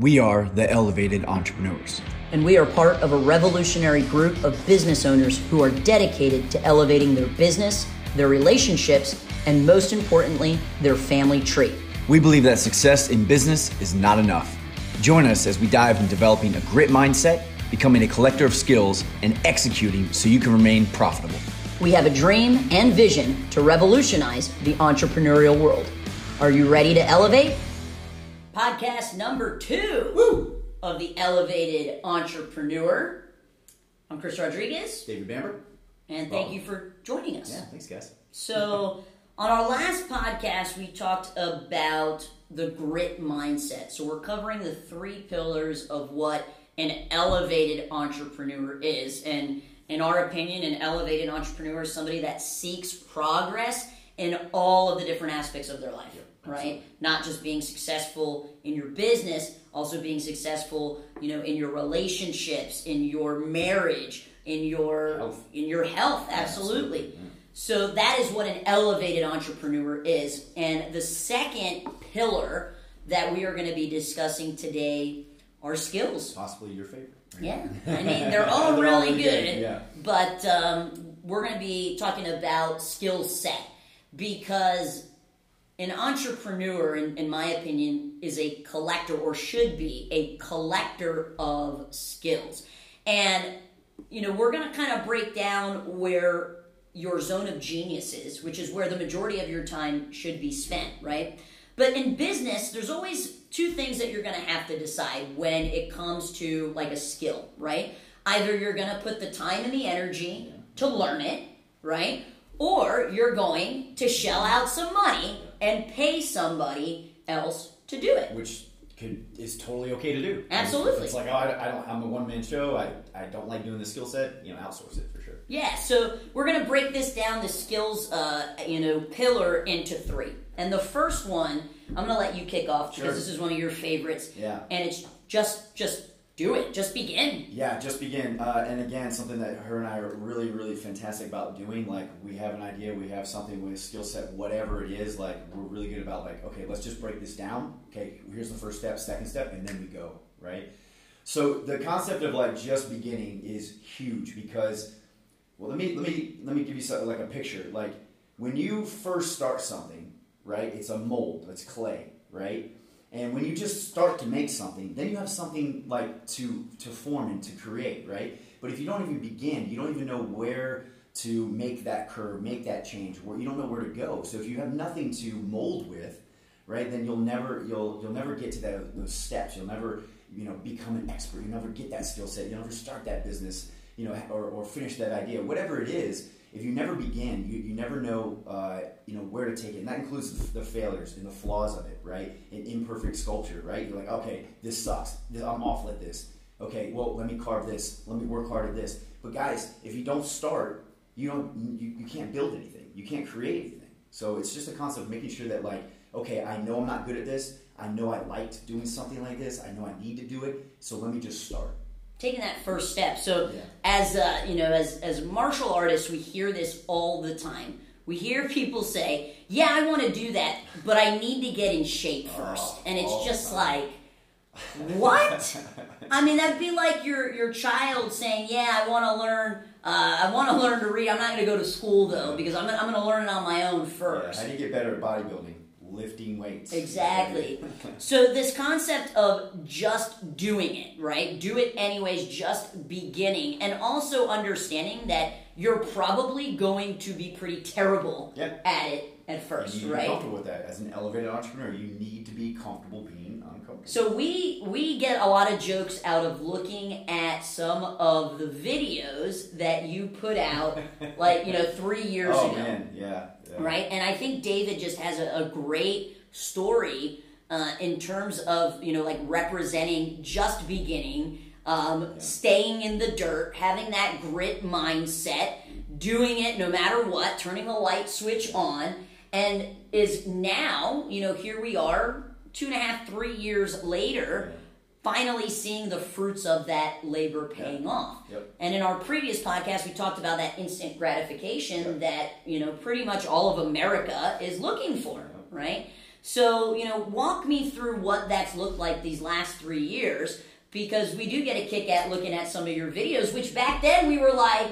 We are the Elevated Entrepreneurs. And we are part of a revolutionary group of business owners who are dedicated to elevating their business, their relationships, and most importantly, their family tree. We believe that success in business is not enough. Join us as we dive in developing a grit mindset, becoming a collector of skills, and executing so you can remain profitable. We have a dream and vision to revolutionize the entrepreneurial world. Are you ready to elevate? Podcast number two Woo! of the Elevated Entrepreneur. I'm Chris Rodriguez. David Bamber. And thank you for joining us. Yeah, thanks, guys. So, on our last podcast, we talked about the grit mindset. So, we're covering the three pillars of what an elevated entrepreneur is. And in our opinion, an elevated entrepreneur is somebody that seeks progress in all of the different aspects of their life, right? Not just being successful in your business, also being successful, you know, in your relationships, in your marriage, in your Health. in your health, absolutely. So that is what an elevated entrepreneur is. And the second pillar that we are going to be discussing today are skills. possibly your favorite. right? Yeah, I mean they're all They're really all good, good, yeah. but um, we're going to be talking about skill set because an entrepreneur, in, in my opinion, is a collector or should be a collector of skills, and you know we're going to kind of break down where your zone of genius is, which is where the majority of your time should be spent, right? But in business, there's always two things that you're going to have to decide when it comes to like a skill, right? Either you're going to put the time and the energy to learn it, right? Or you're going to shell out some money and pay somebody else to do it. Which could is totally okay to do. Absolutely. It's like, oh, I, I don't. I'm a one man show. I, I don't like doing the skill set. You know, outsource it for sure. Yeah, so we're going to break this down, the skills, uh, you know, pillar into three. And the first one, I'm going to let you kick off because Sure. this is one of your favorites. Yeah. And it's just, just do it. Just begin. Yeah, just begin. Uh, and again, something that her and I are really, really fantastic about doing. Like, we have an idea, we have something with a skill set, whatever it is. Like, we're really good about like, okay, let's just break this down. Okay, here's the first step, second step, and then we go. Right. So the concept of like just beginning is huge because, well, let me let me let me give you like a picture. Like when you first start something, right? It's a mold, it's clay, right? And when you just start to make something, then you have something like to to form and to create, right? But if you don't even begin, you don't even know where to make that curve, make that change, where you don't know where to go. So if you have nothing to mold with, right, then you'll never you'll you'll never get to that, those steps. You'll never you know become an expert. You'll never get that skill set. You'll never start that business, you know, or, or finish that idea, whatever it is. If you never begin, you, you never know uh, you know where to take it, and that includes the, failures and the flaws of it, right? An imperfect sculpture, right? You're like, okay, this sucks. I'm awful at this. Okay, well, let me carve this. Let me work hard at this. But guys, if you don't start, you don't you, you can't build anything. You can't create anything. So it's just a concept of making sure that like, okay, I know I'm not good at this. I know I liked doing something like this. I know I need to do it. So let me just start. Taking that first step. So, Yeah. as uh, you know, as as martial artists, we hear this all the time. We hear people say, "Yeah, I want to do that, but I need to get in shape first. Oh, and it's all just time. like, what? I mean, that'd be like your your child saying, "Yeah, I want to learn. Uh, I want to learn to read. I'm not going to go to school though because I'm gonna, I'm going to learn it on my own Yeah, first. how do you get better at bodybuilding? Lifting weights. Exactly. So this concept of just doing it, right? Do it anyways, just beginning, and also understanding that you're probably going to be pretty terrible Yeah. at it at first, you need to be right? comfortable with that. As an elevated entrepreneur, you need to be comfortable being uncomfortable. So we we get a lot of jokes out of looking at some of the videos that you put out, like you know, three years oh ago. man, yeah, yeah. right? And I think David just has a, a great story uh, in terms of you know like representing just beginning, um, staying in the dirt, having that grit mindset, doing it no matter what, turning the light switch on, and is now you know here we are two and a half three years later. Finally, seeing the fruits of that labor paying off. Yep. And in our previous podcast, we talked about that instant gratification Yep. that you know pretty much all of America is looking for, right? So, you know, walk me through what that's looked like these last three years because we do get a kick at looking at some of your videos, which back then we were like,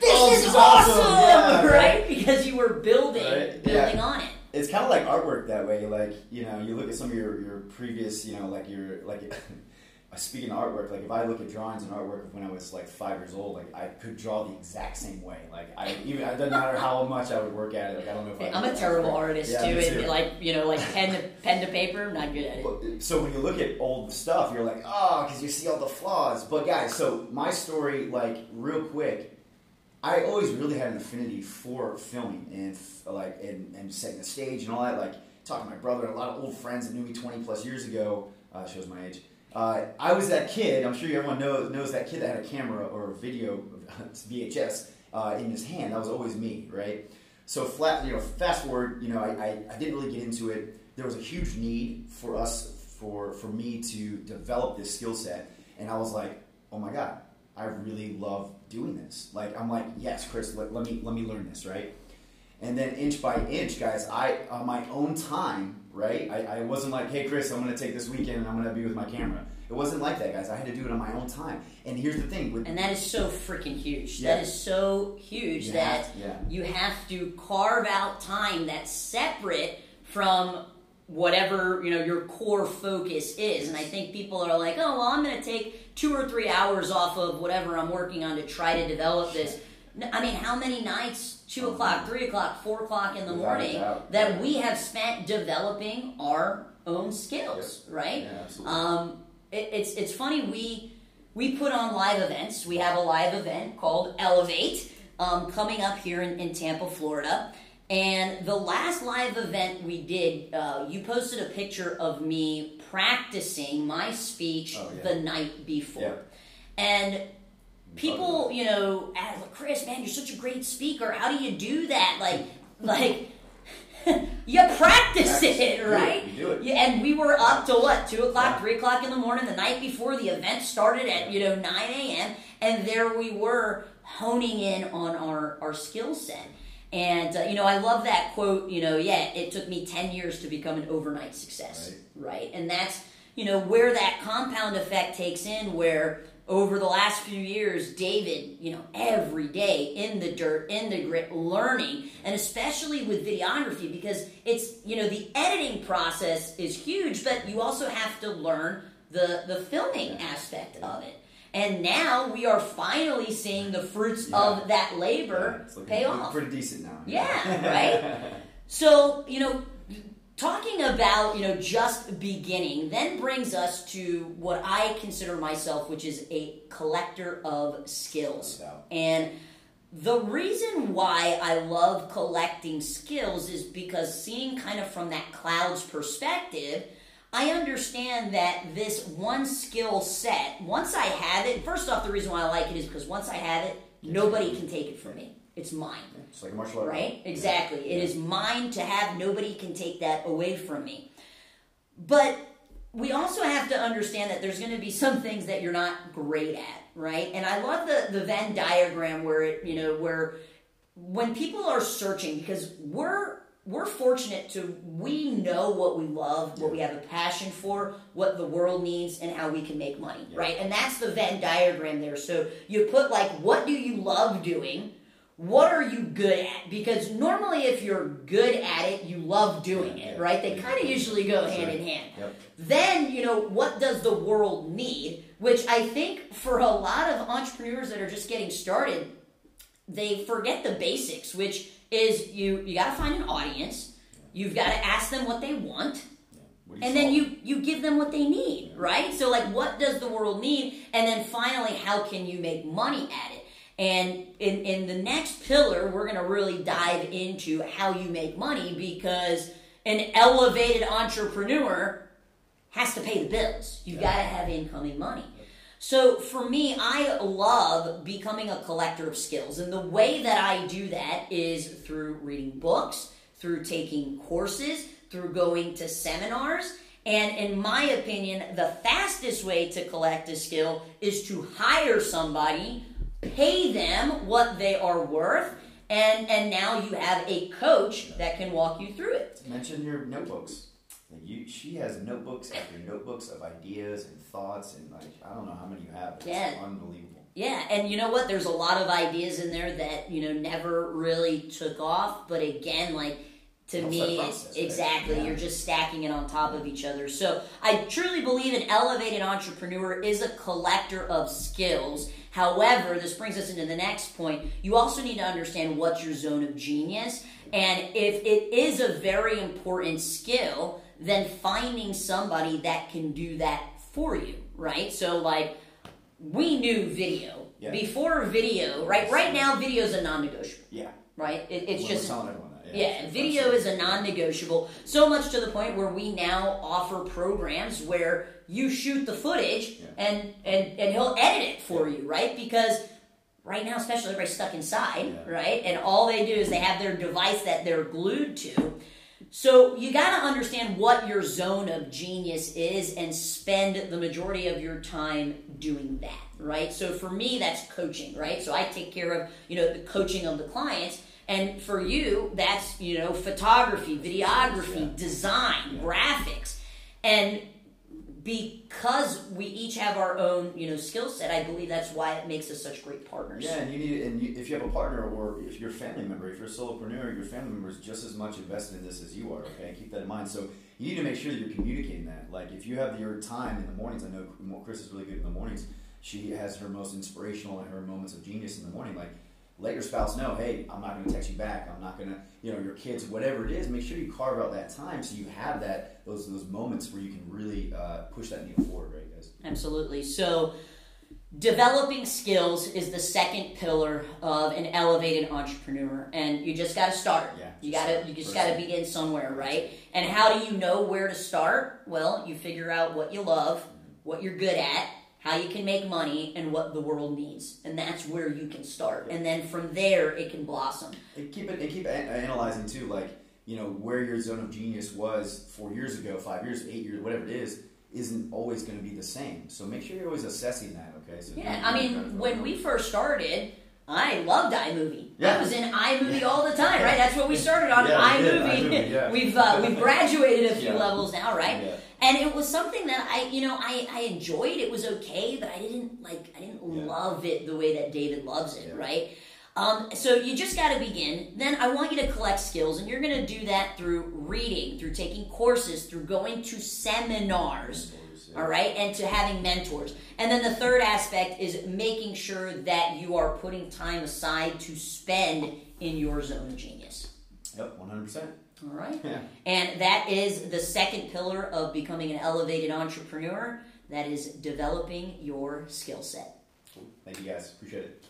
this Oh, is this is awesome, awesome. Yeah, right? right. Because you were building, Right, building yeah. on it. it's kind of like artwork that way. Like you know, you look at some of your, your previous, you know, like your like. Speaking of artwork, like if I look at drawings and artwork of when I was like five years old, like I could draw the exact same way. Like I even it doesn't matter how much I would work at it. Like I don't know if I I'm a terrible artist Yeah, too. and like you know, like pen to pen to paper, not good at it. So when you look at old stuff, you're like, oh, because you see all the flaws. But guys, so my story, like real quick, I always really had an affinity for filming and like and, and setting the stage and all that. Like talking to my brother and a lot of old friends that knew me 20 plus years ago. Uh, shows my age. Uh, I was that kid. I'm sure everyone knows knows that kid that had a camera or a video VHS uh, in his hand. That was always me, right? So flat, you know, fast forward. You know, I, I, I didn't really get into it. There was a huge need for us for for me to develop this skill set, and I was like, oh my god, I really love doing this. Like I'm like, yes, Chris, let, let me let me learn this, right? And then inch by inch, guys, I on my own time, right? I, I wasn't like, hey, Chris, I'm going to take this weekend and I'm going to be with my camera. It wasn't like that, guys. I had to do it on my own time. And here's the thing with And that is so freaking huge. Yeah. That is so huge You that have to, yeah. you have to carve out time that's separate from whatever you know your core focus is. And I think people are like, oh, well, I'm going to take two or three hours off of whatever I'm working on to try to develop this. I mean, how many nights, two o'clock, three o'clock, four o'clock in the morning, that we have spent developing our own skills, right? Yeah, absolutely. Um, it, it's it's funny we we put on live events. We have a live event called Elevate um, coming up here in, in Tampa, Florida. And the last live event we did, uh, you posted a picture of me practicing my speech Oh, yeah. the night before. Yeah. And people, you know, ask, like, Chris, man, you're such a great speaker. How do you do that? Like, like you practice it, You do it. right? You do it. And we were up to what two o'clock, three o'clock in the morning the night before the event started at you know nine a.m. And there we were honing in on our our skill set. And uh, you know, I love that quote. You know, yeah, it took me ten years to become an overnight success, right? And that's you know where that compound effect takes in, where over the last few years, David, you know, every day in the dirt, in the grit, learning, and especially with videography, because it's, you know, the editing process is huge, but you also have to learn the, the filming aspect of it. And now we are finally seeing the fruits Yeah. of that labor It's looking, pay off. pretty decent now. Yeah, right? So, you know, talking about, you know, just beginning then brings us to what I consider myself, which is a collector of skills. And the reason why I love collecting skills is because seeing kind of from that cloud's perspective, I understand that this one skill set, once I have it, first off, the reason why I like it is because once I have it, nobody can take it from me. It's mine. It's like a martial art. Right? Exactly. It is mine to have. Nobody can take that away from me. But we also have to understand that there's going to be some things that you're not great at, right? And I love the the Venn diagram where it, you know, where when people are searching because we're we're fortunate to we know what we love, what we have a passion for, what the world needs and how we can make money, right? And that's the Venn diagram there. So you put like what do you love doing? What are you good at? Because normally if you're good at it, you love doing it, Yeah. right? They kind of usually go hand in hand. Yep. Then, you know, what does the world need? Which I think for a lot of entrepreneurs that are just getting started, they forget the basics, which is you you got to find an audience. You've got to ask them what they want, and then you you give them what they need, right? So like, what does the world need? And then finally, how can you make money at it? And in in the next pillar, we're gonna really dive into how you make money because an elevated entrepreneur has to pay the bills. you've got to have incoming money. So for me, I love becoming a collector of skills. And the way that I do that is through reading books, through taking courses, through going to seminars. And in my opinion, the fastest way to collect a skill is to hire somebody, pay them what they are worth, and, and now you have a coach that can walk you through it. Mention your notebooks. You, she has notebooks after notebooks of ideas and thoughts, and like I don't know how many you have. But Yeah. Unbelievable. Yeah, and you know what? There's a lot of ideas in there that you know never really took off. But again, like to me, process, right? exactly Yeah. you're just stacking it on top of each other. So I truly believe an elevated entrepreneur is a collector of skills. However, this brings us into the next point. You also need to understand what's your zone of genius, and if it is a very important skill, then finding somebody that can do that for you, right? So like we knew video Yeah. before video, right? Right now, video is a non-negotiable, Yeah. right? It, it's Well, just we're telling everyone that. yeah, video is a non-negotiable. So much to the point where we now offer programs where you shoot the footage Yeah. and and and he'll edit it for you, right? Because right now, especially everybody's stuck inside, Yeah. right? And all they do is they have their device that they're glued to. So you got to understand what your zone of genius is and spend the majority of your time doing that, right? So for me that's coaching, right? So I take care of, you know, the coaching of the clients and for you that's, you know, photography, videography, Yeah. design, graphics. And because we each have our own, you know, skill set, I believe that's why it makes us such great partners. Yeah, and you need, and you, if you have a partner or if you're a family member, if you're a solopreneur, your family member is just as much invested in this as you are. Okay, keep that in mind. So you need to make sure that you're communicating that. Like if you have your time in the mornings, I know Chris is really good in the mornings. She has her most inspirational and her moments of genius in the morning. Like let your spouse know, hey, I'm not going to text you back. I'm not going to, you know, your kids, whatever it is. Make sure you carve out that time so you have that those those moments where you can really uh, push that needle forward, right, guys? Absolutely. So, developing skills is the second pillar of an elevated entrepreneur, and you just got to start. Yeah, you got to you just got to begin somewhere, right? And how do you know where to start? Well, you figure out what you love, what you're good at, how you can make money, and what the world needs, and that's where you can start. And then from there, it can blossom. And keep it and keep analyzing too, like you know where your zone of genius was four years ago, five years, eight years, whatever it is, isn't always going to be the same. So make sure you're always assessing that. Okay. So Yeah, I mean, when we first started, I loved iMovie. Yeah. I was in iMovie all the time, right? That's what we started on Yeah, iMovie. iMovie, yeah. We've uh, we've graduated a few Yeah. levels now, right? And it was something that I, you know, I, I enjoyed. It was okay, but I didn't like I didn't Yeah. love it the way that David loves it, Yeah. right? Um, so you just got to begin. Then I want you to collect skills, and you're going to do that through reading, through taking courses, through going to seminars. Mentors, yeah. All right, and to having mentors. And then the third aspect is making sure that you are putting time aside to spend in your zone of genius. Yep, one hundred percent. All right? Yeah. And that is the second pillar of becoming an elevated entrepreneur. That is developing your skill set. Thank you guys. Appreciate it.